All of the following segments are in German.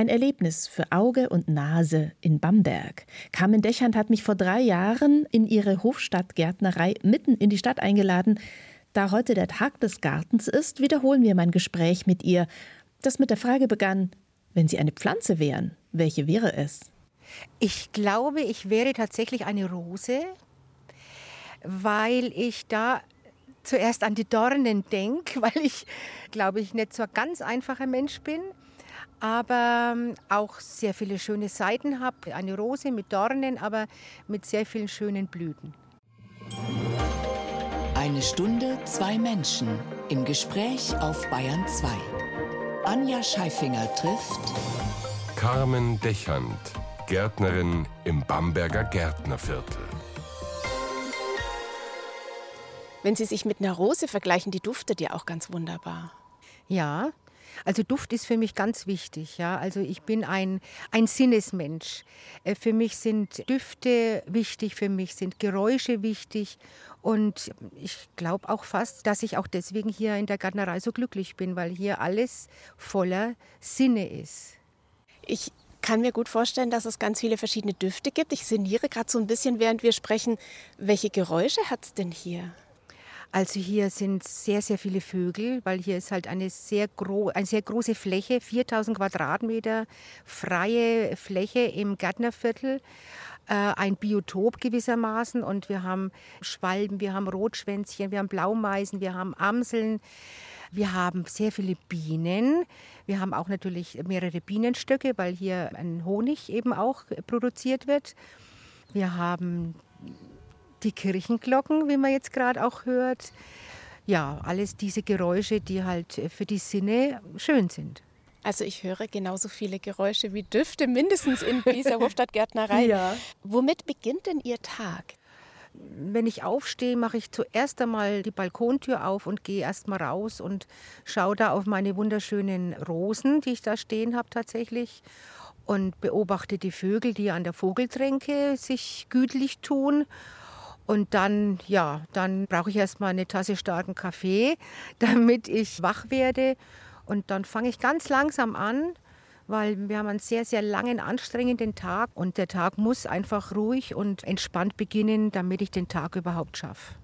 Ein Erlebnis für Auge und Nase in Bamberg. Carmen Dechand hat mich vor drei Jahren in ihre Hofstadtgärtnerei mitten in die Stadt eingeladen. Da heute der Tag des Gartens ist, wiederholen wir mein Gespräch mit ihr, das mit der Frage begann, wenn Sie eine Pflanze wären, welche wäre es? Ich glaube, ich wäre tatsächlich eine Rose, weil ich da zuerst an die Dornen denke, weil ich, glaube ich, nicht so ein ganz einfacher Mensch bin, aber ähm, auch sehr viele schöne Seiten habe. Eine Rose mit Dornen, aber mit sehr vielen schönen Blüten. Eine Stunde, zwei Menschen im Gespräch auf Bayern 2. Anja Scheifinger trifft Carmen Dechand, Gärtnerin im Bamberger Gärtnerviertel. Wenn Sie sich mit einer Rose vergleichen, die duftet ja auch ganz wunderbar. Ja, also Duft ist für mich ganz wichtig. Ja? Also ich bin ein, ein Sinnesmensch. Äh, für mich sind Düfte wichtig, für mich sind Geräusche wichtig. Und ich glaube auch fast, dass ich auch deswegen hier in der Gärtnerei so glücklich bin, weil hier alles voller Sinne ist. Ich kann mir gut vorstellen, dass es ganz viele verschiedene Düfte gibt. Ich sinniere gerade so ein bisschen, während wir sprechen. Welche Geräusche hat es denn hier? Also hier sind sehr, sehr viele Vögel, weil hier ist halt eine sehr, eine sehr große Fläche, 4000 Quadratmeter freie Fläche im Gärtnerviertel äh, ein Biotop gewissermaßen und wir haben Schwalben, wir haben Rotschwänzchen, wir haben Blaumeisen, wir haben Amseln, wir haben sehr viele Bienen, wir haben auch natürlich mehrere Bienenstöcke, weil hier ein Honig eben auch produziert wird. Wir haben die Kirchenglocken, wie man jetzt gerade auch hört. Ja, alles diese Geräusche, die halt für die Sinne schön sind. Also ich höre genauso viele Geräusche wie Düfte mindestens in dieser Hofstadtgärtnerei. Ja. Womit beginnt denn Ihr Tag? Wenn ich aufstehe, mache ich zuerst einmal die Balkontür auf und gehe erst mal raus und schaue da auf meine wunderschönen Rosen, die ich da stehen habe tatsächlich und beobachte die Vögel, die an der Vogeltränke sich gütlich tun und dann, ja, dann brauche ich erstmal eine Tasse starken Kaffee, damit ich wach werde. Und dann fange ich ganz langsam an, weil wir haben einen sehr, sehr langen, anstrengenden Tag. Und der Tag muss einfach ruhig und entspannt beginnen, damit ich den Tag überhaupt schaffe.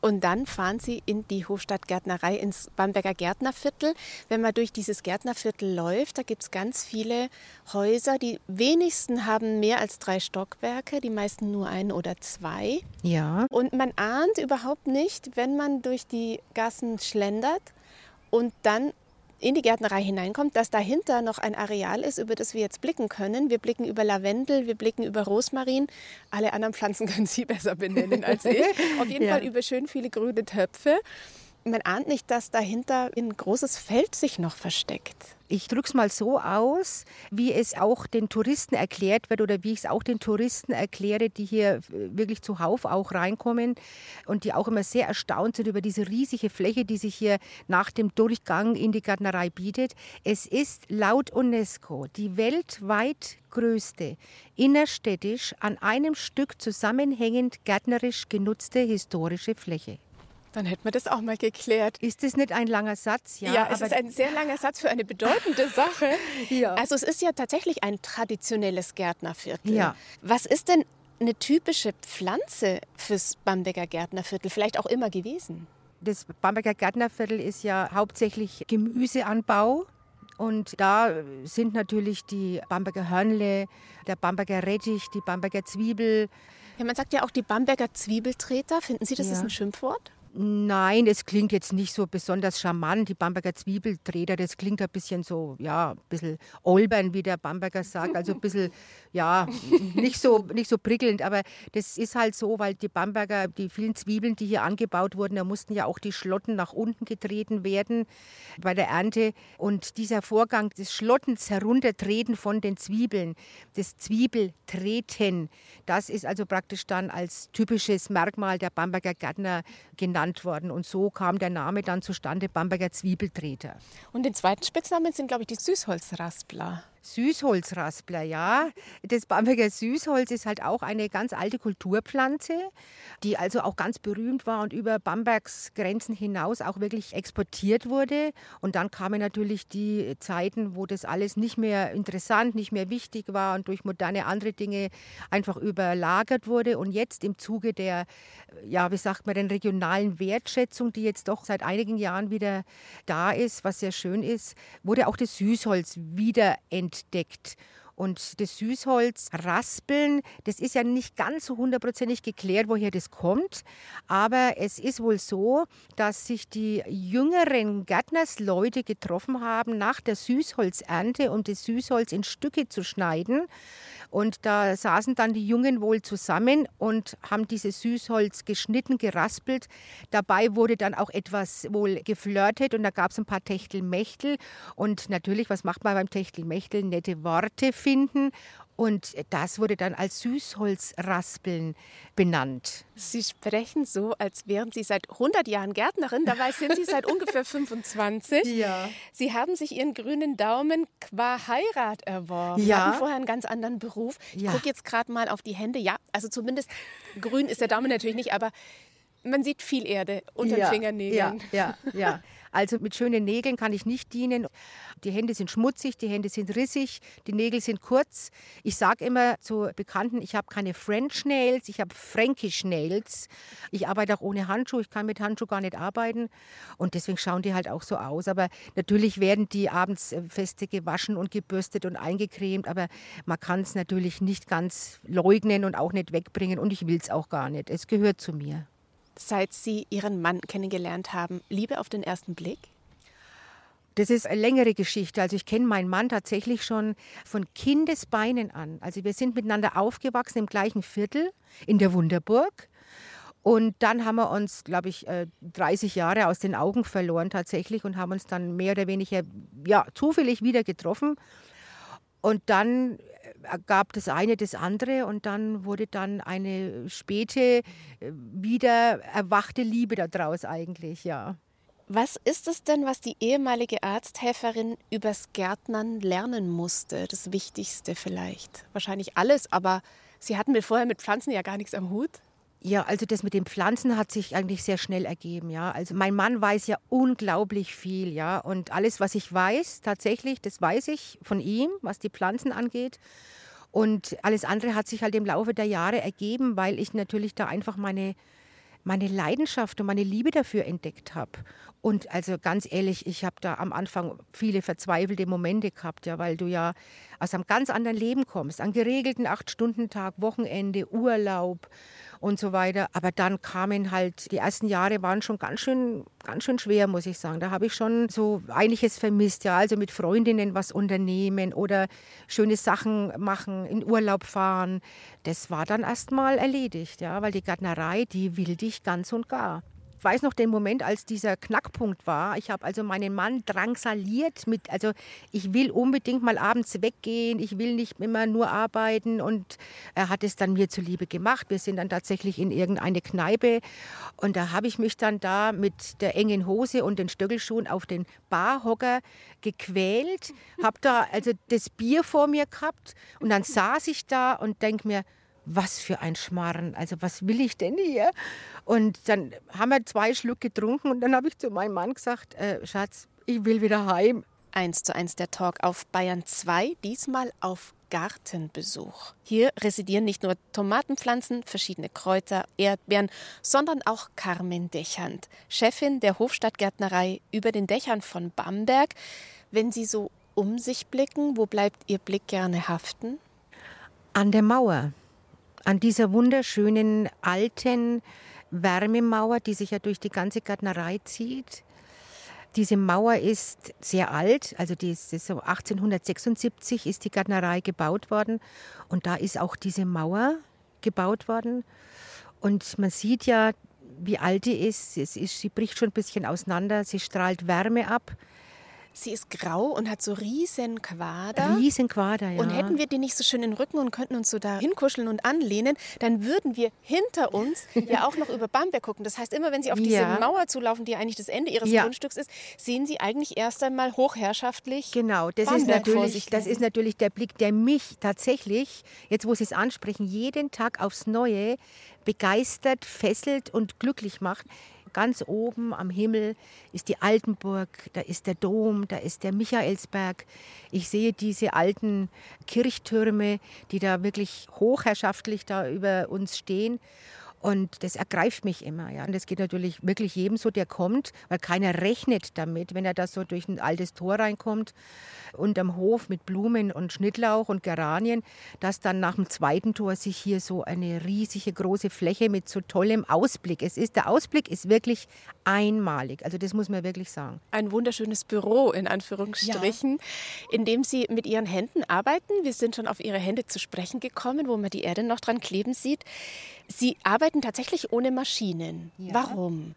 Und dann fahren Sie in die Hofstadtgärtnerei ins Bamberger Gärtnerviertel. Wenn man durch dieses Gärtnerviertel läuft, da gibt es ganz viele Häuser. Die wenigsten haben mehr als drei Stockwerke, die meisten nur ein oder zwei. Ja. Und man ahnt überhaupt nicht, wenn man durch die Gassen schlendert und dann in die Gärtnerei hineinkommt, dass dahinter noch ein Areal ist, über das wir jetzt blicken können. Wir blicken über Lavendel, wir blicken über Rosmarin. Alle anderen Pflanzen können Sie besser benennen als ich. Auf jeden ja. Fall über schön viele grüne Töpfe. Man ahnt nicht, dass dahinter ein großes Feld sich noch versteckt. Ich drücke es mal so aus, wie es auch den Touristen erklärt wird oder wie ich es auch den Touristen erkläre, die hier wirklich zuhauf auch reinkommen und die auch immer sehr erstaunt sind über diese riesige Fläche, die sich hier nach dem Durchgang in die Gärtnerei bietet. Es ist laut UNESCO die weltweit größte innerstädtisch an einem Stück zusammenhängend gärtnerisch genutzte historische Fläche. Dann hätten wir das auch mal geklärt. Ist das nicht ein langer Satz? Ja, ja es ist ein sehr langer Satz für eine bedeutende Sache. ja. Also es ist ja tatsächlich ein traditionelles Gärtnerviertel. Ja. Was ist denn eine typische Pflanze fürs Bamberger Gärtnerviertel vielleicht auch immer gewesen? Das Bamberger Gärtnerviertel ist ja hauptsächlich Gemüseanbau. Und da sind natürlich die Bamberger Hörnle, der Bamberger Rettich, die Bamberger Zwiebel. Ja, man sagt ja auch die Bamberger Zwiebeltreter. Finden Sie, das ja. ist ein Schimpfwort? Nein, es klingt jetzt nicht so besonders charmant. Die Bamberger Zwiebeldreher, das klingt ein bisschen so, ja, ein bisschen olbern, wie der Bamberger sagt. Also ein bisschen, ja, nicht so, nicht so prickelnd. Aber das ist halt so, weil die Bamberger, die vielen Zwiebeln, die hier angebaut wurden, da mussten ja auch die Schlotten nach unten getreten werden bei der Ernte. Und dieser Vorgang des Schlottens heruntertreten von den Zwiebeln, das Zwiebeltreten, das ist also praktisch dann als typisches Merkmal der Bamberger Gärtner genannt genannt worden. Und so kam der Name dann zustande, Bamberger Zwiebeltreter. Und den zweiten Spitznamen sind, glaube ich, die Süßholzraspler. Süßholzraspler, ja. Das Bamberger Süßholz ist halt auch eine ganz alte Kulturpflanze, die also auch ganz berühmt war und über Bambergs Grenzen hinaus auch wirklich exportiert wurde. Und dann kamen natürlich die Zeiten, wo das alles nicht mehr interessant, nicht mehr wichtig war und durch moderne andere Dinge einfach überlagert wurde. Und jetzt im Zuge der, ja, wie sagt man, den regionalen Wertschätzung, die jetzt doch seit einigen Jahren wieder da ist, was sehr schön ist, wurde auch das Süßholz wieder entdeckt. Und das Süßholz raspeln, das ist ja nicht ganz so hundertprozentig geklärt, woher das kommt. Aber es ist wohl so, dass sich die jüngeren Gärtnersleute getroffen haben nach der Süßholzernte, um das Süßholz in Stücke zu schneiden. Und da saßen dann die Jungen wohl zusammen und haben dieses Süßholz geschnitten, geraspelt. Dabei wurde dann auch etwas wohl geflirtet und da gab es ein paar Techtelmechtel. Und natürlich, was macht man beim Techtelmechtel? Nette Worte finden. Und das wurde dann als Süßholzraspeln benannt. Sie sprechen so, als wären Sie seit 100 Jahren Gärtnerin. Dabei sind Sie seit ungefähr 25. Ja. Sie haben sich Ihren grünen Daumen qua Heirat erworben. Ja. Hatten vorher einen ganz anderen Beruf. Ich Ja. gucke jetzt gerade mal auf die Hände. Ja, also zumindest grün ist der Daumen natürlich nicht, aber man sieht viel Erde unter den ja, Fingernägeln. Ja, ja, ja. Also mit schönen Nägeln kann ich nicht dienen. Die Hände sind schmutzig, die Hände sind rissig, die Nägel sind kurz. Ich sage immer zu Bekannten, ich habe keine French Nails, ich habe Fränkisch Nails. Ich arbeite auch ohne Handschuh, ich kann mit Handschuh gar nicht arbeiten und deswegen schauen die halt auch so aus. Aber natürlich werden die abends äh, feste gewaschen und gebürstet und eingecremt, aber man kann es natürlich nicht ganz leugnen und auch nicht wegbringen und ich will es auch gar nicht. Es gehört zu mir. Seit Sie Ihren Mann kennengelernt haben, Liebe auf den ersten Blick? Das ist eine längere Geschichte. Also ich kenne meinen Mann tatsächlich schon von Kindesbeinen an. Also wir sind miteinander aufgewachsen im gleichen Viertel in der Wunderburg. Und dann haben wir uns, glaube ich, äh, 30 Jahre aus den Augen verloren tatsächlich und haben uns dann mehr oder weniger ja, zufällig wieder getroffen. Und dann äh, gab das eine das andere und dann wurde dann eine späte, äh, wieder erwachte Liebe daraus eigentlich, ja. Was ist es denn, was die ehemalige Arzthelferin übers Gärtnern lernen musste? Das Wichtigste vielleicht. Wahrscheinlich alles, aber Sie hatten mir vorher mit Pflanzen ja gar nichts am Hut. Ja, also das mit den Pflanzen hat sich eigentlich sehr schnell ergeben, ja. Also mein Mann weiß ja unglaublich viel, ja. Und alles, was ich weiß, tatsächlich, das weiß ich von ihm, was die Pflanzen angeht. Und alles andere hat sich halt im Laufe der Jahre ergeben, weil ich natürlich da einfach meine, meine Leidenschaft und meine Liebe dafür entdeckt habe. Und also ganz ehrlich, ich habe da am Anfang viele verzweifelte Momente gehabt, ja, weil du ja aus einem ganz anderen Leben kommst, an geregelten Acht-Stunden-Tag, Wochenende, Urlaub und so weiter. Aber dann kamen halt, die ersten Jahre waren schon ganz schön, ganz schön schwer, muss ich sagen. Da habe ich schon so einiges vermisst, ja, also mit Freundinnen was unternehmen oder schöne Sachen machen, in Urlaub fahren. Das war dann erst mal erledigt, ja, weil die Gärtnerei, die will dich ganz und gar. Ich weiß noch den Moment, als dieser Knackpunkt war. Ich habe also meinen Mann drangsaliert mit, also ich will unbedingt mal abends weggehen, ich will nicht immer nur arbeiten und er hat es dann mir zuliebe gemacht. Wir sind dann tatsächlich in irgendeine Kneipe und da habe ich mich dann da mit der engen Hose und den Stöckelschuhen auf den Barhocker gequält, habe da also das Bier vor mir gehabt und dann saß ich da und denke mir, was für ein Schmarren, also was will ich denn hier? Und dann haben wir zwei Schluck getrunken und dann habe ich zu meinem Mann gesagt, äh, Schatz, ich will wieder heim. Eins zu eins der Talk auf Bayern 2, diesmal auf Gartenbesuch. Hier residieren nicht nur Tomatenpflanzen, verschiedene Kräuter, Erdbeeren, sondern auch Carmen Dechand, Chefin der Hofstadtgärtnerei über den Dächern von Bamberg. Wenn Sie so um sich blicken, wo bleibt Ihr Blick gerne haften? An der Mauer, an dieser wunderschönen alten Wärmemauer, die sich ja durch die ganze Gärtnerei zieht. Diese Mauer ist sehr alt, also die ist so 1876 ist die Gärtnerei gebaut worden und da ist auch diese Mauer gebaut worden und man sieht ja, wie alt die ist. Ist sie bricht schon ein bisschen auseinander, sie strahlt Wärme ab. Sie ist grau und hat so riesen Quader. Riesen Quader, ja. Und hätten wir die nicht so schön in den Rücken und könnten uns so da hinkuscheln und anlehnen, dann würden wir hinter uns ja auch noch über Bamberg gucken. Das heißt, immer wenn Sie auf diese Ja. Mauer zulaufen, die eigentlich das Ende Ihres Ja. Grundstücks ist, sehen Sie eigentlich erst einmal hochherrschaftlich. Genau, das ist, Bamberg vor natürlich, das ist natürlich der Blick, der mich tatsächlich, jetzt wo Sie es ansprechen, jeden Tag aufs Neue begeistert, fesselt und glücklich macht. Ganz oben am Himmel ist die Altenburg, da ist der Dom, da ist der Michaelsberg. Ich sehe diese alten Kirchtürme, die da wirklich hochherrschaftlich da über uns stehen. Und das ergreift mich immer. Ja. Und das geht natürlich wirklich jedem so, der kommt, weil keiner rechnet damit, wenn er da so durch ein altes Tor reinkommt und am Hof mit Blumen und Schnittlauch und Geranien, dass dann nach dem zweiten Tor sich hier so eine riesige große Fläche mit so tollem Ausblick. Es ist, der Ausblick ist wirklich einmalig. Also das muss man wirklich sagen. Ein wunderschönes Büro in Anführungsstrichen, in dem Sie mit Ihren Händen arbeiten. Wir sind schon auf Ihre Hände zu sprechen gekommen, wo man die Erde noch dran kleben sieht. Sie arbeiten tatsächlich ohne Maschinen. Warum?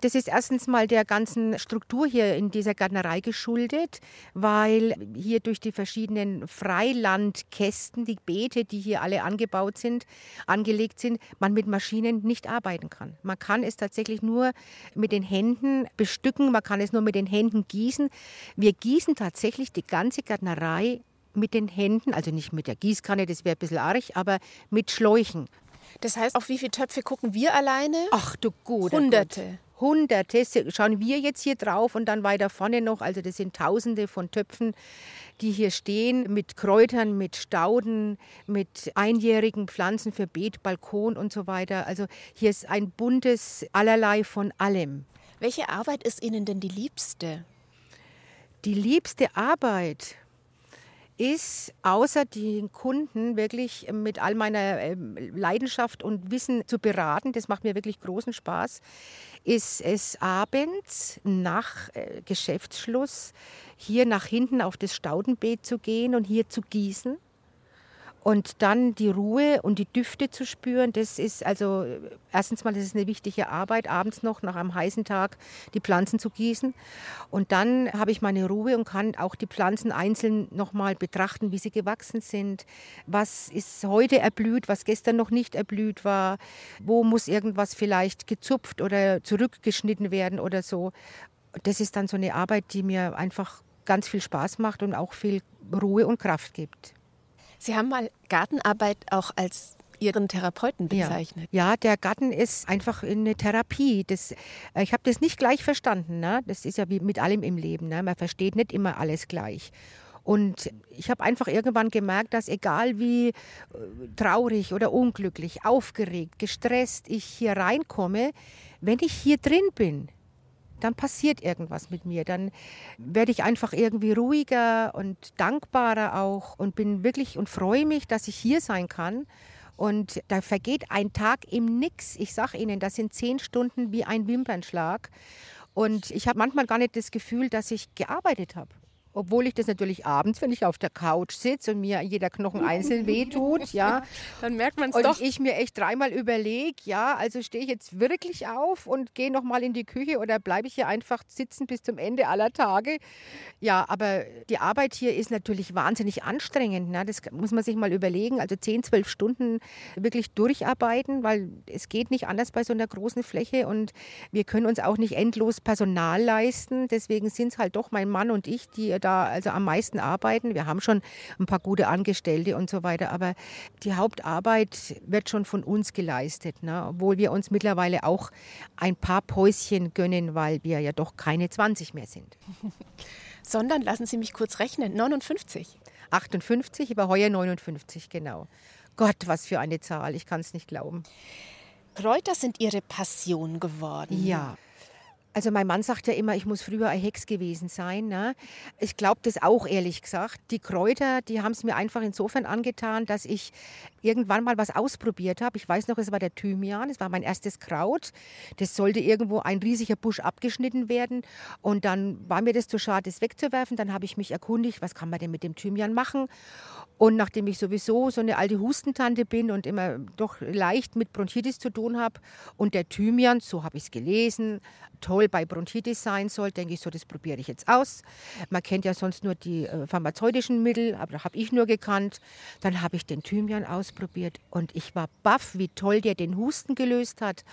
Das ist erstens mal der ganzen Struktur hier in dieser Gärtnerei geschuldet, weil hier durch die verschiedenen Freilandkästen, die Beete, die hier alle angebaut sind, angelegt sind, man mit Maschinen nicht arbeiten kann. Man kann es tatsächlich nur mit den Händen bestücken, man kann es nur mit den Händen gießen. Wir gießen tatsächlich die ganze Gärtnerei mit den Händen, also nicht mit der Gießkanne, das wäre ein bisschen arg, aber mit Schläuchen. Das heißt, auf wie viele Töpfe gucken wir alleine? Ach du guter Hunderte. Gott. Hunderte schauen wir jetzt hier drauf und dann weiter vorne noch. Also das sind Tausende von Töpfen, die hier stehen mit Kräutern, mit Stauden, mit einjährigen Pflanzen für Beet, Balkon und so weiter. Also hier ist ein buntes allerlei von allem. Welche Arbeit ist Ihnen denn die liebste? Die liebste Arbeit ist, außer den Kunden wirklich mit all meiner ähm, Leidenschaft und Wissen zu beraten, das macht mir wirklich großen Spaß, ist es abends nach äh, Geschäftsschluss hier nach hinten auf das Staudenbeet zu gehen und hier zu gießen. Und dann die Ruhe und die Düfte zu spüren, das ist also erstens mal, das ist eine wichtige Arbeit, abends noch nach einem heißen Tag die Pflanzen zu gießen. Und dann habe ich meine Ruhe und kann auch die Pflanzen einzeln nochmal betrachten, wie sie gewachsen sind. Was ist heute erblüht, was gestern noch nicht erblüht war? Wo muss irgendwas vielleicht gezupft oder zurückgeschnitten werden oder so? Das ist dann so eine Arbeit, die mir einfach ganz viel Spaß macht und auch viel Ruhe und Kraft gibt. Sie haben mal Gartenarbeit auch als Ihren Therapeuten bezeichnet. Ja, ja der Garten ist einfach eine Therapie. Das, äh, ich habe das nicht gleich verstanden. Ne? Das ist ja wie mit allem im Leben. Ne? Man versteht nicht immer alles gleich. Und ich habe einfach irgendwann gemerkt, dass egal wie äh, traurig oder unglücklich, aufgeregt, gestresst ich hier reinkomme, wenn ich hier drin bin, dann passiert irgendwas mit mir. Dann werde ich einfach irgendwie ruhiger und dankbarer auch und bin wirklich und freue mich, dass ich hier sein kann. Und da vergeht ein Tag im Nix. Ich sage Ihnen, das sind zehn Stunden wie ein Wimpernschlag. Und ich habe manchmal gar nicht das Gefühl, dass ich gearbeitet habe. Obwohl ich das natürlich abends, wenn ich auf der Couch sitze und mir jeder Knochen einzeln wehtut, ja. Dann merkt man es Und doch. ich mir echt dreimal überlege, ja, also stehe ich jetzt wirklich auf und gehe nochmal in die Küche oder bleibe ich hier einfach sitzen bis zum Ende aller Tage? Ja, aber die Arbeit hier ist natürlich wahnsinnig anstrengend. Ne? Das muss man sich mal überlegen. Also 10, 12 Stunden wirklich durcharbeiten, weil es geht nicht anders bei so einer großen Fläche und wir können uns auch nicht endlos Personal leisten. Deswegen sind es halt doch mein Mann und ich, die da also am meisten arbeiten. Wir haben schon ein paar gute Angestellte und so weiter, aber die Hauptarbeit wird schon von uns geleistet, ne? obwohl wir uns mittlerweile auch ein paar Päuschen gönnen, weil wir ja doch keine 20 mehr sind. Sondern lassen Sie mich kurz rechnen. 59. 58, aber heuer 59, genau. Gott, was für eine Zahl, ich kann es nicht glauben. Kräuter sind Ihre Passion geworden. Ja. Also mein Mann sagt ja immer, ich muss früher ein Hex gewesen sein. Ne? Ich glaube das auch ehrlich gesagt. Die Kräuter, die haben es mir einfach insofern angetan, dass ich irgendwann mal was ausprobiert habe. Ich weiß noch, es war der Thymian, es war mein erstes Kraut. Das sollte irgendwo ein riesiger Busch abgeschnitten werden. Und dann war mir das zu schade, das wegzuwerfen. Dann habe ich mich erkundigt, was kann man denn mit dem Thymian machen. Und nachdem ich sowieso so eine alte Hustentante bin und immer doch leicht mit Bronchitis zu tun habe und der Thymian, so habe ich es gelesen, toll bei Bronchitis sein soll, denke ich so, das probiere ich jetzt aus. Man kennt ja sonst nur die äh, pharmazeutischen Mittel, aber da habe ich nur gekannt. Dann habe ich den Thymian ausprobiert und ich war baff, wie toll der den Husten gelöst hat.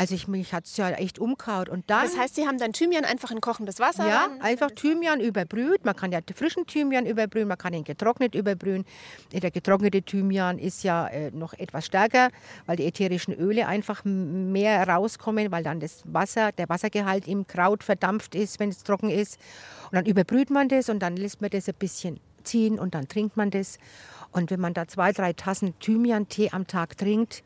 Also ich, mich hat es ja echt umkaut. Und dann, Das heißt, Sie haben dann Thymian einfach in kochendes Wasser ja, rein? einfach Thymian überbrüht. Man kann ja frischen Thymian überbrühen, man kann ihn getrocknet überbrühen. Der getrocknete Thymian ist ja äh, noch etwas stärker, weil die ätherischen Öle einfach mehr rauskommen, weil dann das Wasser, der Wassergehalt im Kraut verdampft ist, wenn es trocken ist. Und dann überbrüht man das und dann lässt man das ein bisschen ziehen und dann trinkt man das. Und wenn man da zwei, drei Tassen Thymian-Tee am Tag trinkt,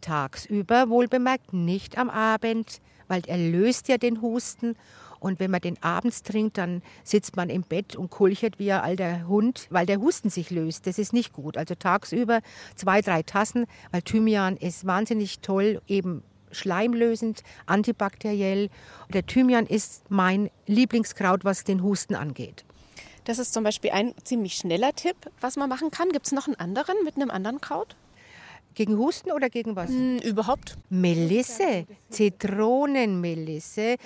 tagsüber wohlbemerkt, nicht am Abend, weil er löst ja den Husten. Und wenn man den abends trinkt, dann sitzt man im Bett und kulchert wie ein alter Hund, weil der Husten sich löst. Das ist nicht gut. Also tagsüber zwei, drei Tassen, weil Thymian ist wahnsinnig toll, eben schleimlösend, antibakteriell. Der Thymian ist mein Lieblingskraut, was den Husten angeht. Das ist zum Beispiel ein ziemlich schneller Tipp, was man machen kann. Gibt es noch einen anderen mit einem anderen Kraut? Gegen Husten oder gegen was? Hm, überhaupt? Melisse, Zitronenmelisse,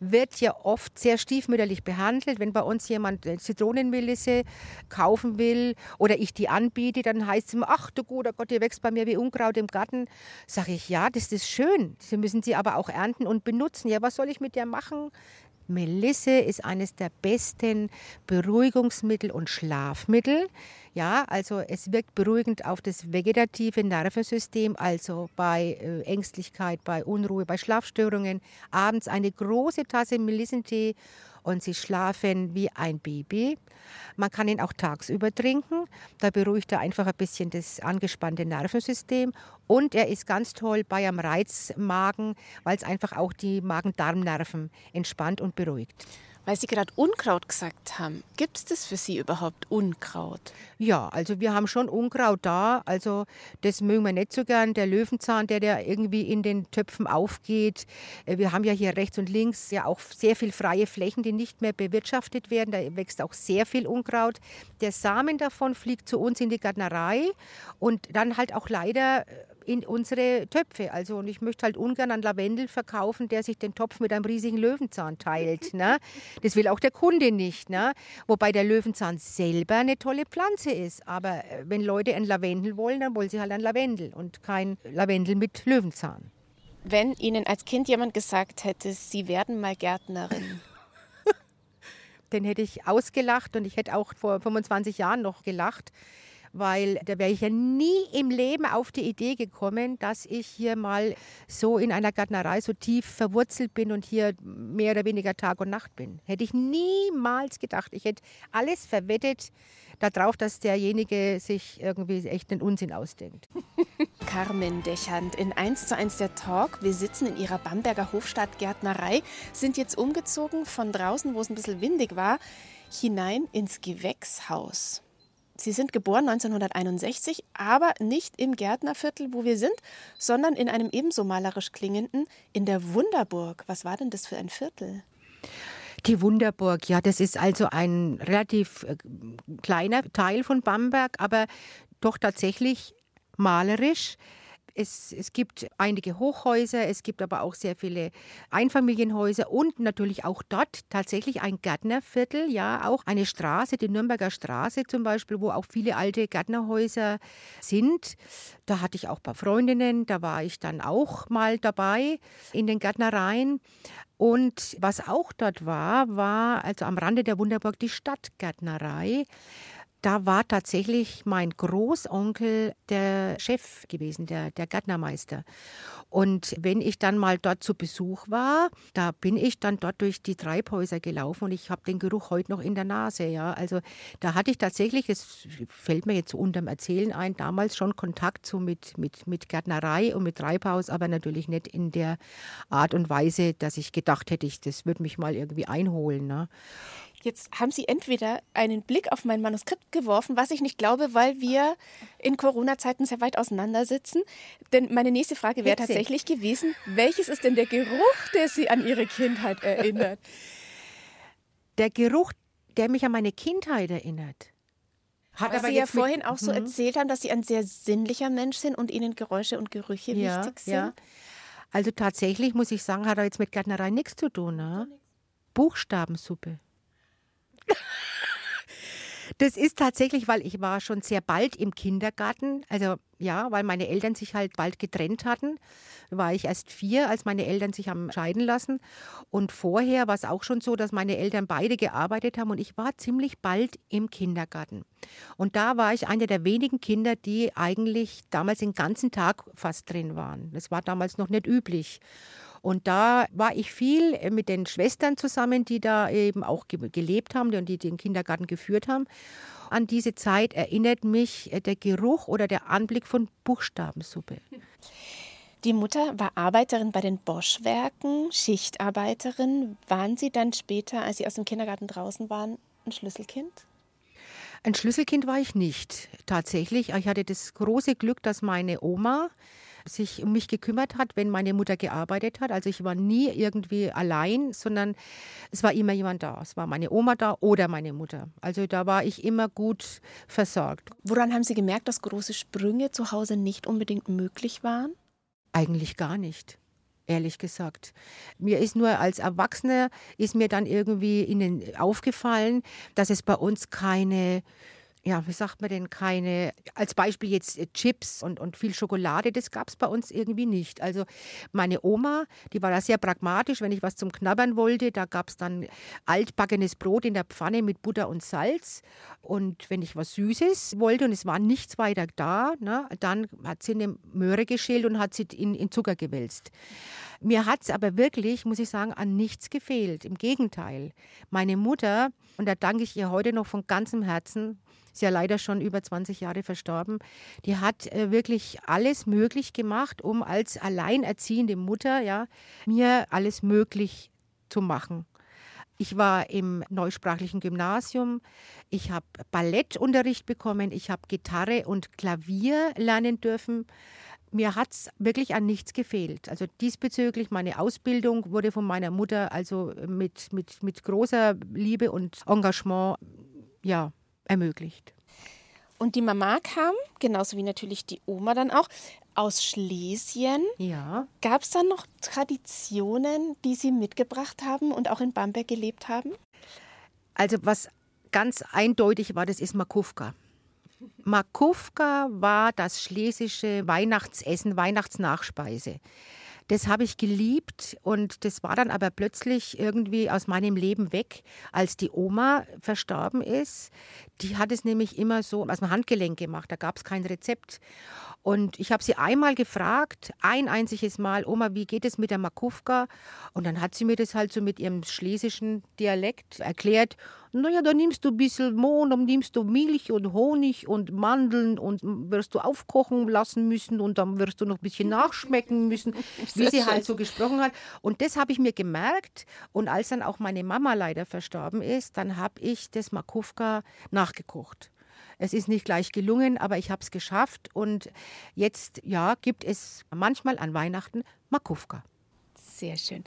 wird ja oft sehr stiefmütterlich behandelt. Wenn bei uns jemand äh, Zitronenmelisse kaufen will oder ich die anbiete, dann heißt es immer, ach du guter Gott, die wächst bei mir wie Unkraut im Garten. Sage ich, ja, das ist schön. Sie müssen sie aber auch ernten und benutzen. Ja, was soll ich mit der machen? Melisse ist eines der besten Beruhigungsmittel und Schlafmittel. Ja, also es wirkt beruhigend auf das vegetative Nervensystem, also bei äh, Ängstlichkeit, bei Unruhe, bei Schlafstörungen. Abends eine große Tasse Melissentee und sie schlafen wie ein Baby. Man kann ihn auch tagsüber trinken. Da beruhigt er einfach ein bisschen das angespannte Nervensystem. Und er ist ganz toll bei einem Reizmagen, weil es einfach auch die Magen-Darm-Nerven entspannt und beruhigt. Weil Sie gerade Unkraut gesagt haben. Gibt es das für Sie überhaupt Unkraut? Ja, also wir haben schon Unkraut da. Also das mögen wir nicht so gern. Der Löwenzahn, der der irgendwie in den Töpfen aufgeht. Äh, Wir haben ja hier rechts und links ja auch sehr viel freie Flächen, die nicht mehr bewirtschaftet werden. Da wächst auch sehr viel Unkraut. Der Samen davon fliegt zu uns in die Gärtnerei und dann halt auch leider äh, in unsere Töpfe. Also und ich möchte halt ungern einen Lavendel verkaufen, der sich den Topf mit einem riesigen Löwenzahn teilt. Ne? Das will auch der Kunde nicht. Ne? Wobei der Löwenzahn selber eine tolle Pflanze ist. Aber äh, wenn Leute ein Lavendel wollen, dann wollen sie halt ein Lavendel und kein Lavendel mit Löwenzahn. Wenn Ihnen als Kind jemand gesagt hätte, Sie werden mal Gärtnerin, Den hätte ich ausgelacht und ich hätte auch vor 25 Jahren noch gelacht, weil da wäre ich ja nie im Leben auf die Idee gekommen, dass ich hier mal so in einer Gärtnerei so tief verwurzelt bin und hier mehr oder weniger Tag und Nacht bin. Hätte ich niemals gedacht. Ich hätte alles verwettet darauf, dass derjenige sich irgendwie echt einen Unsinn ausdenkt. Carmen Dechand in 1 zu 1 der Talk. Wir sitzen in ihrer Bamberger Hofstadtgärtnerei, sind jetzt umgezogen von draußen, wo es ein bisschen windig war, hinein ins Gewächshaus. Sie sind geboren 1961, aber nicht im Gärtnerviertel, wo wir sind, sondern in einem ebenso malerisch klingenden, in der Wunderburg. Was war denn das für ein Viertel? Die Wunderburg, ja, das ist also ein relativ äh, kleiner Teil von Bamberg, aber doch tatsächlich malerisch. Es, es gibt einige Hochhäuser, es gibt aber auch sehr viele Einfamilienhäuser und natürlich auch dort tatsächlich ein Gärtnerviertel, ja, auch eine Straße, die Nürnberger Straße zum Beispiel, wo auch viele alte Gärtnerhäuser sind. Da hatte ich auch ein paar Freundinnen, da war ich dann auch mal dabei in den Gärtnereien. Und was auch dort war, war also am Rande der Wunderburg die Stadtgärtnerei. Da war tatsächlich mein Großonkel der Chef gewesen, der, der Gärtnermeister. Und wenn ich dann mal dort zu Besuch war, da bin ich dann dort durch die Treibhäuser gelaufen und ich habe den Geruch heute noch in der Nase. Ja. Also da hatte ich tatsächlich, es fällt mir jetzt so unterm Erzählen ein, damals schon Kontakt so mit, mit, mit Gärtnerei und mit Treibhaus, aber natürlich nicht in der Art und Weise, dass ich gedacht hätte, ich, das würde mich mal irgendwie einholen. Ne. Jetzt haben Sie entweder einen Blick auf mein Manuskript geworfen, was ich nicht glaube, weil wir in Corona-Zeiten sehr weit auseinandersitzen. Denn meine nächste Frage wäre tatsächlich gewesen, welches ist denn der Geruch, der Sie an Ihre Kindheit erinnert? Der Geruch, der mich an meine Kindheit erinnert. Hat Weil aber Sie ja jetzt mit- vorhin auch so Mhm. erzählt haben, dass Sie ein sehr sinnlicher Mensch sind und Ihnen Geräusche und Gerüche ja, wichtig sind. Ja. Also tatsächlich muss ich sagen, hat er jetzt mit Gärtnerei nichts zu tun. Ne? Buchstabensuppe. Das ist tatsächlich, weil ich war schon sehr bald im Kindergarten. Also ja, weil meine Eltern sich halt bald getrennt hatten. War ich erst vier, als meine Eltern sich haben scheiden lassen. Und vorher war es auch schon so, dass meine Eltern beide gearbeitet haben und ich war ziemlich bald im Kindergarten. Und da war ich eine der wenigen Kinder, die eigentlich damals den ganzen Tag fast drin waren. Das war damals noch nicht üblich. Und da war ich viel mit den Schwestern zusammen, die da eben auch gelebt haben und die den Kindergarten geführt haben. An diese Zeit erinnert mich äh, der Geruch oder der Anblick von Buchstabensuppe. Die Mutter war Arbeiterin bei den Boschwerken, Schichtarbeiterin. Waren Sie dann später, als Sie aus dem Kindergarten draußen waren, ein Schlüsselkind? Ein Schlüsselkind war ich nicht, tatsächlich. Ich hatte das große Glück, dass meine Oma sich um mich gekümmert hat, wenn meine Mutter gearbeitet hat. Also ich war nie irgendwie allein, sondern es war immer jemand da. Es war meine Oma da oder meine Mutter. Also da war ich immer gut versorgt. Woran haben Sie gemerkt, dass große Sprünge zu Hause nicht unbedingt möglich waren? Eigentlich gar nicht ehrlich gesagt. Mir ist nur als Erwachsener ist mir dann irgendwie ihnen aufgefallen, dass es bei uns keine ja, wie sagt man denn, keine, als Beispiel jetzt äh, Chips und, und viel Schokolade, das gab es bei uns irgendwie nicht. Also meine Oma, die war da sehr pragmatisch, wenn ich was zum Knabbern wollte, da gab es dann altbackenes Brot in der Pfanne mit Butter und Salz. Und wenn ich was Süßes wollte und es war nichts weiter da, ne, dann hat sie eine Möhre geschält und hat sie in, in Zucker gewälzt. Mir hat es aber wirklich, muss ich sagen, an nichts gefehlt. Im Gegenteil. Meine Mutter, und da danke ich ihr heute noch von ganzem Herzen, ist ja leider schon über 20 Jahre verstorben, die hat äh, wirklich alles möglich gemacht, um als alleinerziehende Mutter ja, mir alles möglich zu machen. Ich war im neusprachlichen Gymnasium, ich habe Ballettunterricht bekommen, ich habe Gitarre und Klavier lernen dürfen. Mir hat es wirklich an nichts gefehlt. Also diesbezüglich, meine Ausbildung wurde von meiner Mutter also mit, mit, mit großer Liebe und Engagement ja, ermöglicht. Und die Mama kam, genauso wie natürlich die Oma dann auch, aus Schlesien. Ja. Gab es dann noch Traditionen, die Sie mitgebracht haben und auch in Bamberg gelebt haben? Also was ganz eindeutig war, das ist Makufka. Makufka war das schlesische Weihnachtsessen, Weihnachtsnachspeise. Das habe ich geliebt und das war dann aber plötzlich irgendwie aus meinem Leben weg, als die Oma verstorben ist. Die hat es nämlich immer so aus dem Handgelenk gemacht, da gab es kein Rezept. Und ich habe sie einmal gefragt, ein einziges Mal, Oma, wie geht es mit der Makufka? Und dann hat sie mir das halt so mit ihrem schlesischen Dialekt erklärt. Naja, da nimmst du ein bisschen Mohn, dann nimmst du Milch und Honig und Mandeln und wirst du aufkochen lassen müssen und dann wirst du noch ein bisschen nachschmecken müssen, wie sie halt so gesprochen hat. Und das habe ich mir gemerkt. Und als dann auch meine Mama leider verstorben ist, dann habe ich das Makufka nachgekocht. Es ist nicht gleich gelungen, aber ich habe es geschafft. Und jetzt, ja, gibt es manchmal an Weihnachten Makufka. Sehr schön.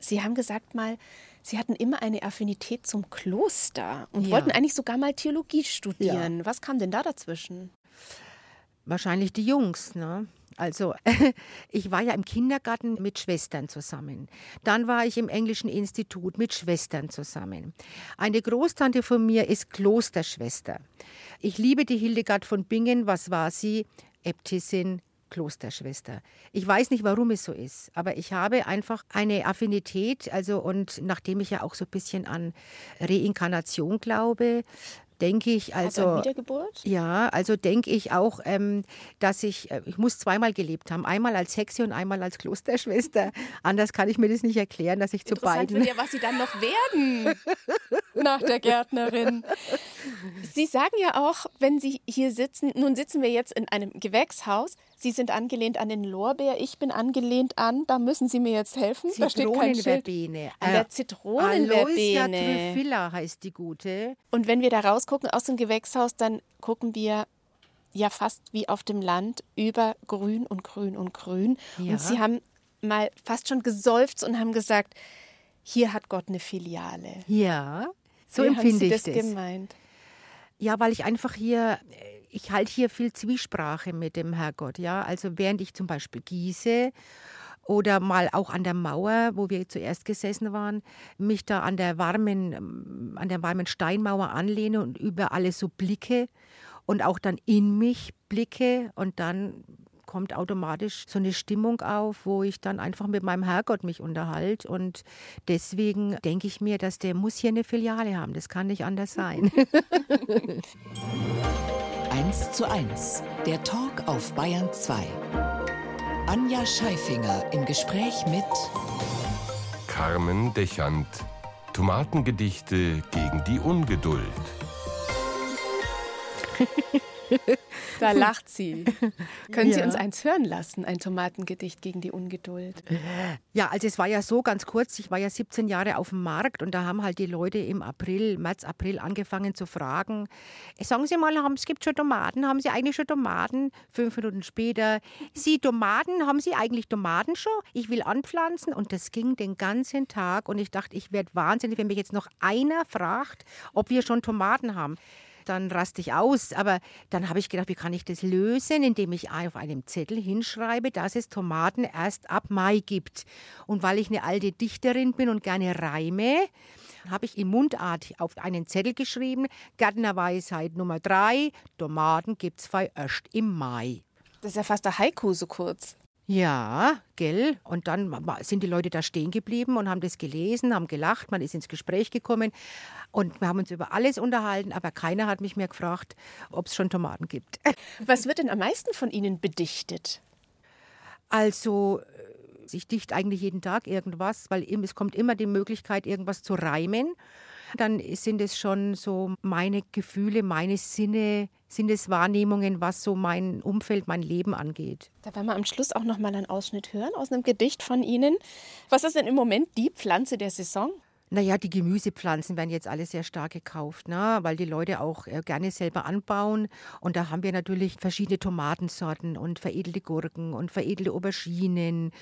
Sie haben gesagt mal, Sie hatten immer eine Affinität zum Kloster und ja. wollten eigentlich sogar mal Theologie studieren. Ja. Was kam denn da dazwischen? Wahrscheinlich die Jungs, ne? Also ich war ja im Kindergarten mit Schwestern zusammen. Dann war ich im Englischen Institut mit Schwestern zusammen. Eine Großtante von mir ist Klosterschwester. Ich liebe die Hildegard von Bingen. Was war sie? Äbtissin, Klosterschwester. Ich weiß nicht, warum es so ist, aber ich habe einfach eine Affinität, also und nachdem ich ja auch so ein bisschen an Reinkarnation glaube, denke ich also. Also Wiedergeburt? Ja, also denke ich auch, ähm, dass ich, äh, ich muss zweimal gelebt haben. Einmal als Hexe und einmal als Klosterschwester. Anders kann ich mir das nicht erklären, dass ich zu beiden. Ja, was Sie dann noch werden nach der Gärtnerin. Sie sagen ja auch, wenn Sie hier sitzen, nun sitzen wir jetzt in einem Gewächshaus. Sie sind angelehnt an den Lorbeer, ich bin angelehnt an, da müssen Sie mir jetzt helfen. Zitronenverbene. An der Zitronenverbene. Aloysia heißt die gute. Und wenn wir da rausgucken aus dem Gewächshaus, dann gucken wir ja fast wie auf dem Land über Grün und Grün und Grün. Ja. Und Sie haben mal fast schon geseufzt und haben gesagt, hier hat Gott eine Filiale. Ja, so wie empfinde haben Sie ich das. das gemeint? Ja, weil ich einfach hier ich halte hier viel Zwiesprache mit dem Herrgott, ja. Also während ich zum Beispiel gieße oder mal auch an der Mauer, wo wir zuerst gesessen waren, mich da an der warmen, an der warmen Steinmauer anlehne und über alles so blicke und auch dann in mich blicke und dann kommt automatisch so eine Stimmung auf, wo ich dann einfach mit meinem Herrgott mich unterhalte. Und deswegen denke ich mir, dass der muss hier eine Filiale haben. Das kann nicht anders sein. 1 zu 1, der Talk auf Bayern 2. Anja Scheifinger im Gespräch mit Carmen Dechant. Tomatengedichte gegen die Ungeduld. Da lacht sie. Können Sie uns eins hören lassen, ein Tomatengedicht gegen die Ungeduld? Ja, also es war ja so ganz kurz, ich war ja 17 Jahre auf dem Markt und da haben halt die Leute im April, März, April angefangen zu fragen, sagen Sie mal, haben, es gibt schon Tomaten, haben Sie eigentlich schon Tomaten? Fünf Minuten später, Sie Tomaten, haben Sie eigentlich Tomaten schon? Ich will anpflanzen und das ging den ganzen Tag und ich dachte, ich werde wahnsinnig, wenn mich jetzt noch einer fragt, ob wir schon Tomaten haben dann raste ich aus. Aber dann habe ich gedacht, wie kann ich das lösen, indem ich auf einem Zettel hinschreibe, dass es Tomaten erst ab Mai gibt. Und weil ich eine alte Dichterin bin und gerne reime, habe ich in Mundart auf einen Zettel geschrieben, Gärtnerweisheit Nummer drei, Tomaten gibt es erst im Mai. Das ist ja fast der Haiku so kurz. Ja, gell. Und dann sind die Leute da stehen geblieben und haben das gelesen, haben gelacht, man ist ins Gespräch gekommen und wir haben uns über alles unterhalten, aber keiner hat mich mehr gefragt, ob es schon Tomaten gibt. Was wird denn am meisten von Ihnen bedichtet? Also, äh, ich dichte eigentlich jeden Tag irgendwas, weil es kommt immer die Möglichkeit, irgendwas zu reimen dann sind es schon so meine Gefühle, meine Sinne, Sinneswahrnehmungen, was so mein Umfeld, mein Leben angeht. Da werden wir am Schluss auch noch mal einen Ausschnitt hören aus einem Gedicht von Ihnen. Was ist denn im Moment die Pflanze der Saison? Naja, die Gemüsepflanzen werden jetzt alle sehr stark gekauft, ne? weil die Leute auch äh, gerne selber anbauen. Und da haben wir natürlich verschiedene Tomatensorten und veredelte Gurken und veredelte Auberginen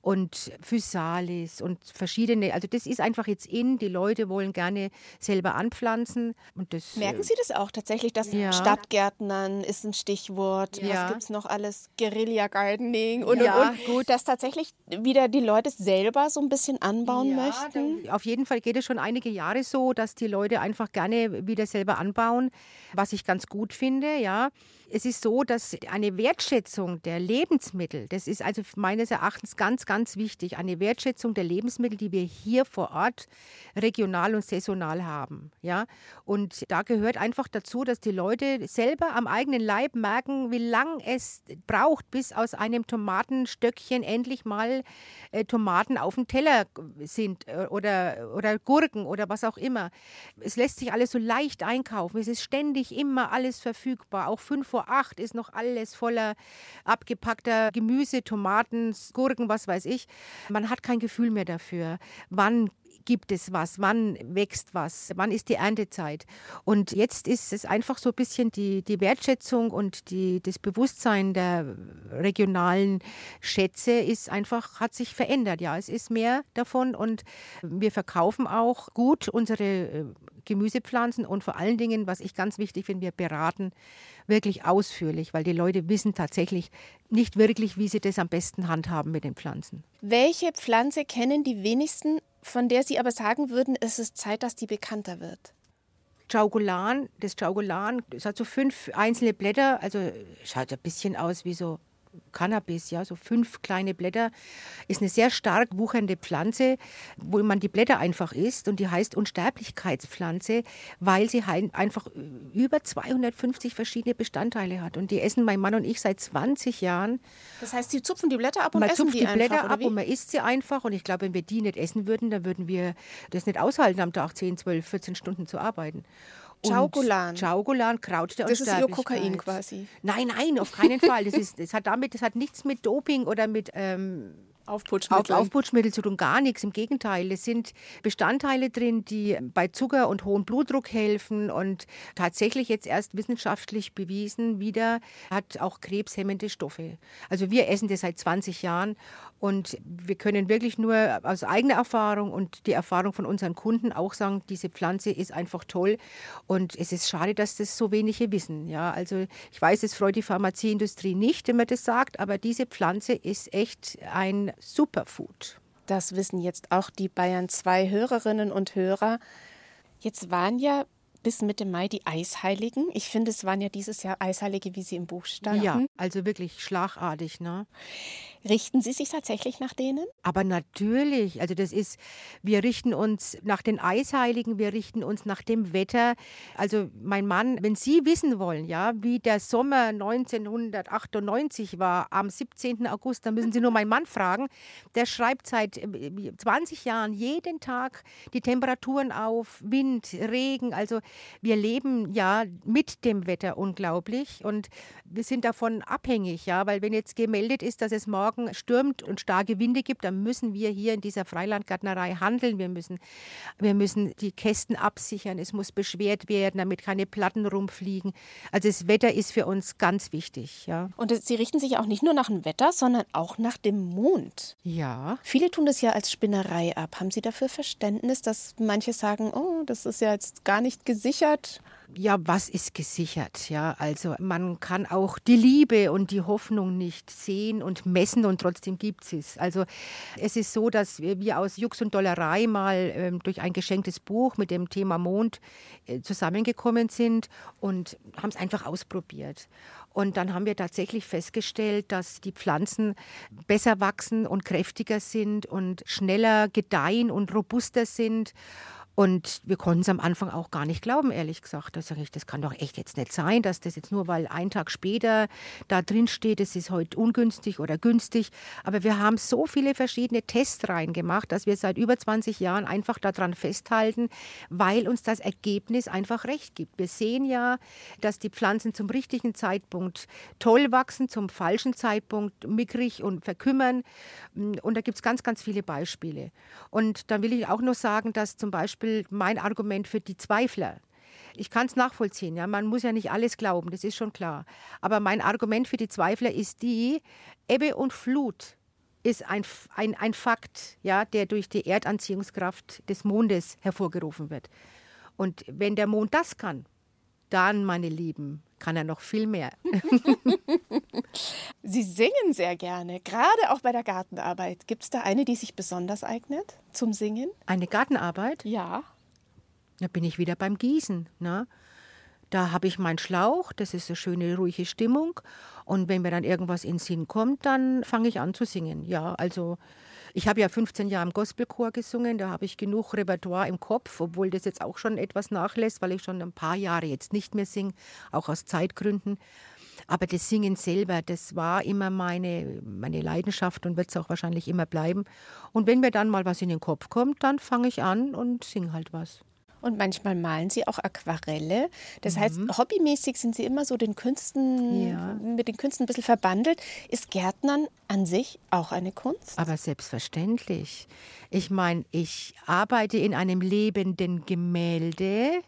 und Physalis und verschiedene. Also das ist einfach jetzt in. Die Leute wollen gerne selber anpflanzen. Und das, Merken Sie das auch tatsächlich, dass ja. Stadtgärtnern ist ein Stichwort. Ja. Was gibt es noch alles? Guerilla-Gardening und, ja, und, und. Gut. Dass tatsächlich wieder die Leute selber so ein bisschen anbauen ja, möchten? Auf jeden Fall Fall geht es schon einige Jahre so, dass die Leute einfach gerne wieder selber anbauen, was ich ganz gut finde, ja. Es ist so, dass eine Wertschätzung der Lebensmittel, das ist also meines Erachtens ganz, ganz wichtig, eine Wertschätzung der Lebensmittel, die wir hier vor Ort regional und saisonal haben. Ja? Und da gehört einfach dazu, dass die Leute selber am eigenen Leib merken, wie lang es braucht, bis aus einem Tomatenstöckchen endlich mal äh, Tomaten auf dem Teller sind äh, oder, oder Gurken oder was auch immer. Es lässt sich alles so leicht einkaufen. Es ist ständig immer alles verfügbar, auch fünf vor acht ist noch alles voller abgepackter Gemüse, Tomaten, Gurken, was weiß ich. Man hat kein Gefühl mehr dafür, wann gibt es was, wann wächst was, wann ist die Erntezeit. Und jetzt ist es einfach so ein bisschen die, die Wertschätzung und die, das Bewusstsein der regionalen Schätze ist einfach, hat sich verändert. Ja, es ist mehr davon und wir verkaufen auch gut unsere äh, Gemüsepflanzen und vor allen Dingen, was ich ganz wichtig finde, wir beraten wirklich ausführlich, weil die Leute wissen tatsächlich nicht wirklich, wie sie das am besten handhaben mit den Pflanzen. Welche Pflanze kennen die wenigsten von der Sie aber sagen würden, es ist Zeit, dass die bekannter wird? Chaugulan, das Chaugulan, das hat so fünf einzelne Blätter, also schaut ein bisschen aus wie so Cannabis, ja, so fünf kleine Blätter, ist eine sehr stark wuchernde Pflanze, wo man die Blätter einfach isst und die heißt Unsterblichkeitspflanze, weil sie einfach über 250 verschiedene Bestandteile hat und die essen mein Mann und ich seit 20 Jahren. Das heißt, sie zupfen die Blätter ab und man essen zupft die, die Blätter einfach, ab und man isst sie einfach und ich glaube, wenn wir die nicht essen würden, dann würden wir das nicht aushalten, am Tag 10, 12, 14 Stunden zu arbeiten. Chaugulan. Chaugulan, Kraut der Das ist ihr Kokain quasi. Nein, nein, auf keinen Fall. Das, ist, das, hat damit, das hat nichts mit Doping oder mit ähm, Aufputschmittel. Auf Aufputschmittel zu tun, gar nichts. Im Gegenteil, es sind Bestandteile drin, die bei Zucker und hohem Blutdruck helfen und tatsächlich jetzt erst wissenschaftlich bewiesen wieder hat auch krebshemmende Stoffe. Also wir essen das seit 20 Jahren und wir können wirklich nur aus eigener Erfahrung und die Erfahrung von unseren Kunden auch sagen, diese Pflanze ist einfach toll und es ist schade, dass das so wenige wissen. Ja, also ich weiß, es freut die Pharmazieindustrie nicht, wenn man das sagt, aber diese Pflanze ist echt ein Superfood. Das wissen jetzt auch die Bayern 2 Hörerinnen und Hörer. Jetzt waren ja bis Mitte Mai die Eisheiligen. Ich finde, es waren ja dieses Jahr Eisheilige, wie sie im Buch standen. Ja, also wirklich schlagartig. Ne? Richten Sie sich tatsächlich nach denen? Aber natürlich, also das ist, wir richten uns nach den Eisheiligen, wir richten uns nach dem Wetter. Also mein Mann, wenn Sie wissen wollen, ja, wie der Sommer 1998 war, am 17. August, dann müssen Sie nur meinen Mann fragen. Der schreibt seit 20 äh, Jahren jeden Tag die Temperaturen auf, Wind, Regen. Also wir leben ja mit dem Wetter unglaublich und wir sind davon abhängig, ja, weil wenn jetzt gemeldet ist, dass es morgen stürmt und starke Winde gibt, dann müssen wir hier in dieser Freilandgärtnerei handeln. Wir müssen, wir müssen die Kästen absichern. Es muss beschwert werden, damit keine Platten rumfliegen. Also das Wetter ist für uns ganz wichtig, ja. Und Sie richten sich auch nicht nur nach dem Wetter, sondern auch nach dem Mond. Ja. Viele tun das ja als Spinnerei ab. Haben Sie dafür Verständnis, dass manche sagen, oh, das ist ja jetzt gar nicht gesichert? ja, was ist gesichert? Ja, also man kann auch die Liebe und die Hoffnung nicht sehen und messen und trotzdem gibt es. Also es ist so, dass wir aus Jux und Dollerei mal äh, durch ein geschenktes Buch mit dem Thema Mond äh, zusammengekommen sind und haben es einfach ausprobiert. Und dann haben wir tatsächlich festgestellt, dass die Pflanzen besser wachsen und kräftiger sind und schneller gedeihen und robuster sind. Und wir konnten es am Anfang auch gar nicht glauben, ehrlich gesagt. Da sage ich, das kann doch echt jetzt nicht sein, dass das jetzt nur, weil ein Tag später da drin steht, es ist heute ungünstig oder günstig. Aber wir haben so viele verschiedene Tests reingemacht, dass wir seit über 20 Jahren einfach daran festhalten, weil uns das Ergebnis einfach recht gibt. Wir sehen ja, dass die Pflanzen zum richtigen Zeitpunkt toll wachsen, zum falschen Zeitpunkt mickrig und verkümmern. Und da gibt es ganz, ganz viele Beispiele. Und dann will ich auch noch sagen, dass zum Beispiel Beispiel mein Argument für die Zweifler. Ich kann es nachvollziehen, ja, man muss ja nicht alles glauben, das ist schon klar. Aber mein Argument für die Zweifler ist die, Ebbe und Flut ist ein, ein, ein Fakt, ja, der durch die Erdanziehungskraft des Mondes hervorgerufen wird. Und wenn der Mond das kann, dann, meine Lieben, kann er noch viel mehr. Sie singen sehr gerne, gerade auch bei der Gartenarbeit. Gibt es da eine, die sich besonders eignet zum Singen? Eine Gartenarbeit? Ja. Da bin ich wieder beim Gießen. Ne? Da habe ich meinen Schlauch, das ist eine schöne, ruhige Stimmung. Und wenn mir dann irgendwas in den Sinn kommt, dann fange ich an zu singen. Ja, also ich habe ja 15 Jahre im Gospelchor gesungen, da habe ich genug Repertoire im Kopf, obwohl das jetzt auch schon etwas nachlässt, weil ich schon ein paar Jahre jetzt nicht mehr singe, auch aus Zeitgründen. Aber das Singen selber, das war immer meine, meine Leidenschaft und wird es auch wahrscheinlich immer bleiben. Und wenn mir dann mal was in den Kopf kommt, dann fange ich an und singe halt was. Und manchmal malen Sie auch Aquarelle. Das mhm. heißt, hobbymäßig sind Sie immer so den Künsten, ja. mit den Künsten ein bisschen verbandelt. Ist Gärtnern an sich auch eine Kunst? Aber selbstverständlich. Ich meine, ich arbeite in einem lebenden Gemälde.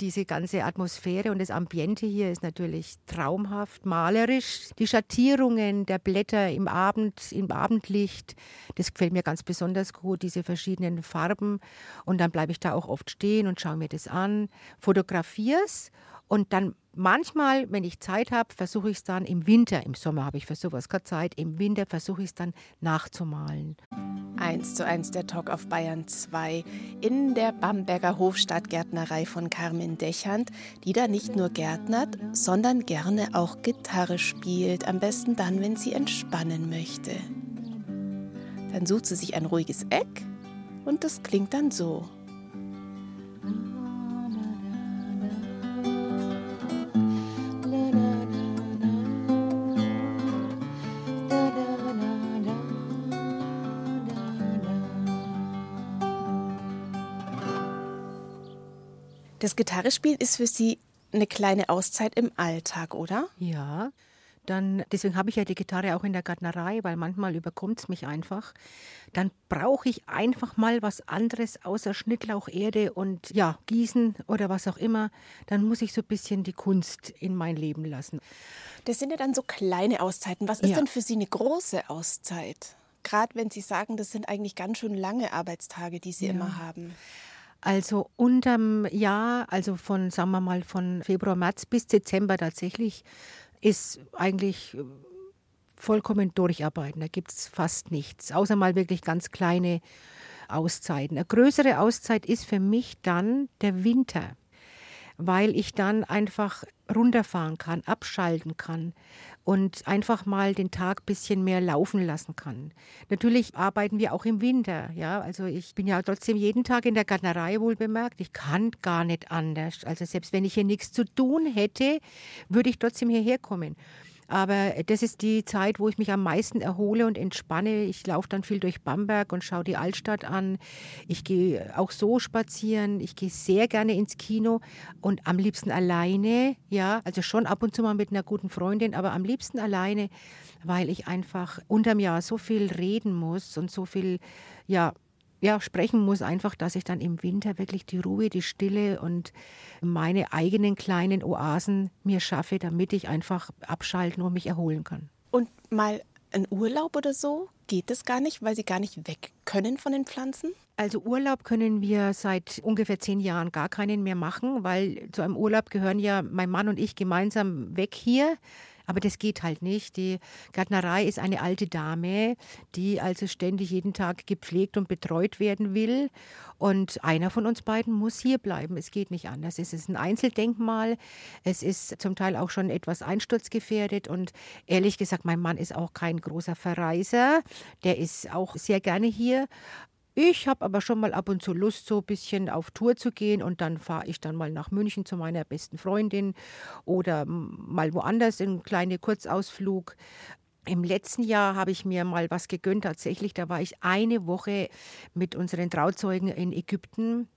Diese ganze Atmosphäre und das Ambiente hier ist natürlich traumhaft, malerisch. Die Schattierungen der Blätter im Abend, im Abendlicht, das gefällt mir ganz besonders gut, diese verschiedenen Farben. Und dann bleibe ich da auch oft stehen und schaue mir das an, fotografiere es und dann manchmal, wenn ich Zeit habe, versuche ich es dann im Winter, im Sommer habe ich für sowas keine Zeit, im Winter versuche ich es dann nachzumalen. Eins zu eins der Talk auf Bayern 2 in der Bamberger Hofstadtgärtnerei von Carmen Dechand, die da nicht nur gärtnert, sondern gerne auch Gitarre spielt, am besten dann, wenn sie entspannen möchte. Dann sucht sie sich ein ruhiges Eck und das klingt dann so. Das Gitarrespielen ist für Sie eine kleine Auszeit im Alltag, oder? Ja. Dann, deswegen habe ich ja die Gitarre auch in der Gärtnerei, weil manchmal überkommt es mich einfach. Dann brauche ich einfach mal was anderes außer Schnittlauch, Erde und ja, Gießen oder was auch immer. Dann muss ich so ein bisschen die Kunst in mein Leben lassen. Das sind ja dann so kleine Auszeiten. Was ist ja. denn für Sie eine große Auszeit? Gerade wenn Sie sagen, das sind eigentlich ganz schön lange Arbeitstage, die Sie ja. immer haben. Also unterm Jahr, also von, sagen wir mal, von Februar, März bis Dezember tatsächlich, ist eigentlich vollkommen durcharbeiten. Da gibt es fast nichts, außer mal wirklich ganz kleine Auszeiten. Eine größere Auszeit ist für mich dann der Winter, weil ich dann einfach runterfahren kann, abschalten kann und einfach mal den Tag ein bisschen mehr laufen lassen kann. Natürlich arbeiten wir auch im Winter, ja, also ich bin ja trotzdem jeden Tag in der Gärtnerei wohl bemerkt. Ich kann gar nicht anders. Also selbst wenn ich hier nichts zu tun hätte, würde ich trotzdem hierher kommen. Aber das ist die Zeit, wo ich mich am meisten erhole und entspanne. Ich laufe dann viel durch Bamberg und schaue die Altstadt an. Ich gehe auch so spazieren. Ich gehe sehr gerne ins Kino und am liebsten alleine. Ja, also schon ab und zu mal mit einer guten Freundin, aber am liebsten alleine, weil ich einfach unterm Jahr so viel reden muss und so viel, ja, ja, sprechen muss, einfach, dass ich dann im Winter wirklich die Ruhe, die Stille und meine eigenen kleinen Oasen mir schaffe, damit ich einfach abschalten und mich erholen kann. Und mal ein Urlaub oder so? Geht es gar nicht, weil Sie gar nicht weg können von den Pflanzen? Also Urlaub können wir seit ungefähr zehn Jahren gar keinen mehr machen, weil zu einem Urlaub gehören ja mein Mann und ich gemeinsam weg hier. Aber das geht halt nicht. Die Gärtnerei ist eine alte Dame, die also ständig jeden Tag gepflegt und betreut werden will. Und einer von uns beiden muss hier bleiben. Es geht nicht anders. Es ist ein Einzeldenkmal. Es ist zum Teil auch schon etwas einsturzgefährdet. Und ehrlich gesagt, mein Mann ist auch kein großer Verreiser. Der ist auch sehr gerne hier. Ich habe aber schon mal ab und zu Lust, so ein bisschen auf Tour zu gehen und dann fahre ich dann mal nach München zu meiner besten Freundin oder mal woanders in einen kleinen Kurzausflug. Im letzten Jahr habe ich mir mal was gegönnt. Tatsächlich, da war ich eine Woche mit unseren Trauzeugen in Ägypten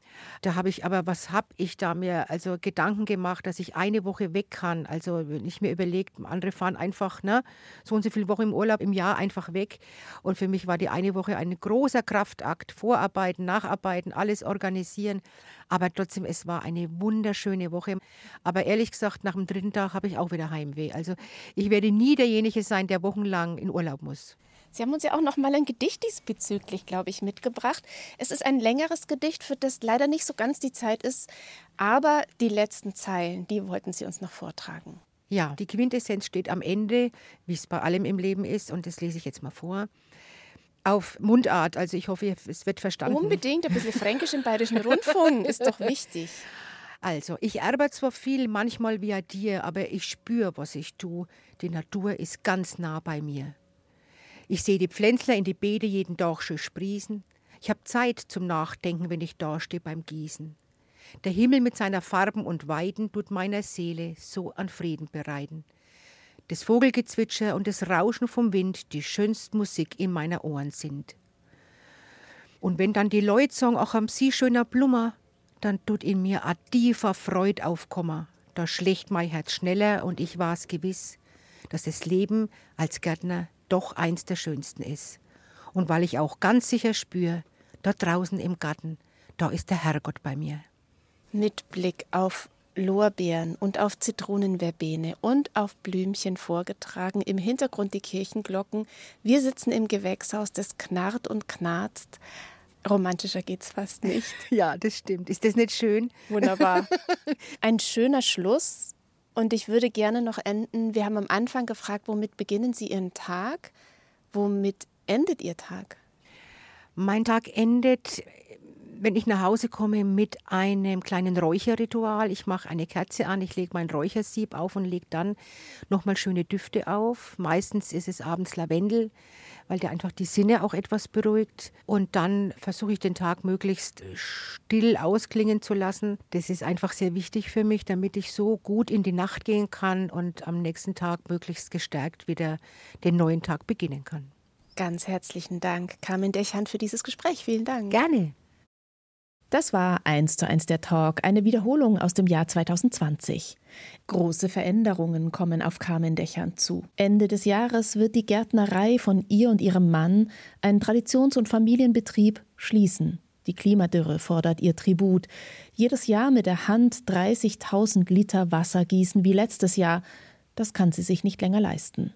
da habe ich aber, was habe ich da mir also Gedanken gemacht, dass ich eine Woche weg kann. Also wenn ich mir überlegt, andere fahren einfach ne, so und so viele Wochen im Urlaub im Jahr einfach weg. Und für mich war die eine Woche ein großer Kraftakt. Vorarbeiten, nacharbeiten, alles organisieren. Aber trotzdem, es war eine wunderschöne Woche. Aber ehrlich gesagt, nach dem dritten Tag habe ich auch wieder Heimweh. Also ich werde nie derjenige sein, der wochenlang in Urlaub muss. Sie haben uns ja auch noch mal ein Gedicht diesbezüglich, glaube ich, mitgebracht. Es ist ein längeres Gedicht, für das leider nicht so ganz die Zeit ist, aber die letzten Zeilen, die wollten Sie uns noch vortragen. Ja, die Quintessenz steht am Ende, wie es bei allem im Leben ist, und das lese ich jetzt mal vor. Auf Mundart, also ich hoffe, es wird verstanden. Unbedingt, ein bisschen Fränkisch im Bayerischen Rundfunk ist doch wichtig. Also, ich arbeite zwar viel, manchmal wie dir, aber ich spüre, was ich tue. Die Natur ist ganz nah bei mir. Ich sehe die Pflänzler in die Beete jeden Tag schön sprießen. Ich habe Zeit zum Nachdenken, wenn ich dastehe beim Gießen. Der Himmel mit seiner Farben und Weiden tut meiner Seele so an Frieden bereiten. Das Vogelgezwitscher und das Rauschen vom Wind die schönste Musik in meiner Ohren sind. Und wenn dann die Leute sagen, ach, am sie schöner Blummer, dann tut in mir a tiefer Freud aufkommen. Da schlägt mein Herz schneller und ich war's gewiss, dass das Leben als Gärtner doch eins der schönsten ist. Und weil ich auch ganz sicher spüre, dort draußen im Garten, da ist der Herrgott bei mir. Mit Blick auf Lorbeeren und auf Zitronenverbene und auf Blümchen vorgetragen, im Hintergrund die Kirchenglocken. Wir sitzen im Gewächshaus, das knarrt und knarzt. Romantischer geht's fast nicht. Ja, das stimmt. Ist das nicht schön? Wunderbar. Ein schöner Schluss und ich würde gerne noch enden. Wir haben am Anfang gefragt, womit beginnen Sie Ihren Tag? Womit endet Ihr Tag? Mein Tag endet, wenn ich nach Hause komme, mit einem kleinen Räucherritual. Ich mache eine Kerze an, ich lege mein Räuchersieb auf und lege dann nochmal schöne Düfte auf. Meistens ist es abends Lavendel weil der einfach die Sinne auch etwas beruhigt. Und dann versuche ich den Tag möglichst still ausklingen zu lassen. Das ist einfach sehr wichtig für mich, damit ich so gut in die Nacht gehen kann und am nächsten Tag möglichst gestärkt wieder den neuen Tag beginnen kann. Ganz herzlichen Dank, Carmen Dechand, für dieses Gespräch. Vielen Dank. Gerne. Das war eins zu eins der Talk, eine Wiederholung aus dem Jahr 2020. Große Veränderungen kommen auf Carmen Dächern zu. Ende des Jahres wird die Gärtnerei von ihr und ihrem Mann, ein Traditions- und Familienbetrieb, schließen. Die Klimadürre fordert ihr Tribut. Jedes Jahr mit der Hand 30.000 Liter Wasser gießen wie letztes Jahr, das kann sie sich nicht länger leisten.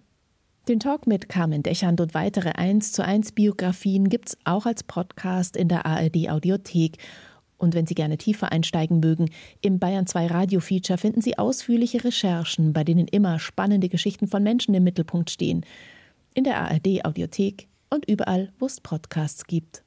Den Talk mit Carmen Dechand und weitere 1 zu 1 Biografien gibt's auch als Podcast in der ARD Audiothek. Und wenn Sie gerne tiefer einsteigen mögen, im Bayern 2 Radio Feature finden Sie ausführliche Recherchen, bei denen immer spannende Geschichten von Menschen im Mittelpunkt stehen. in der ARD Audiothek und überall, wo es Podcasts gibt.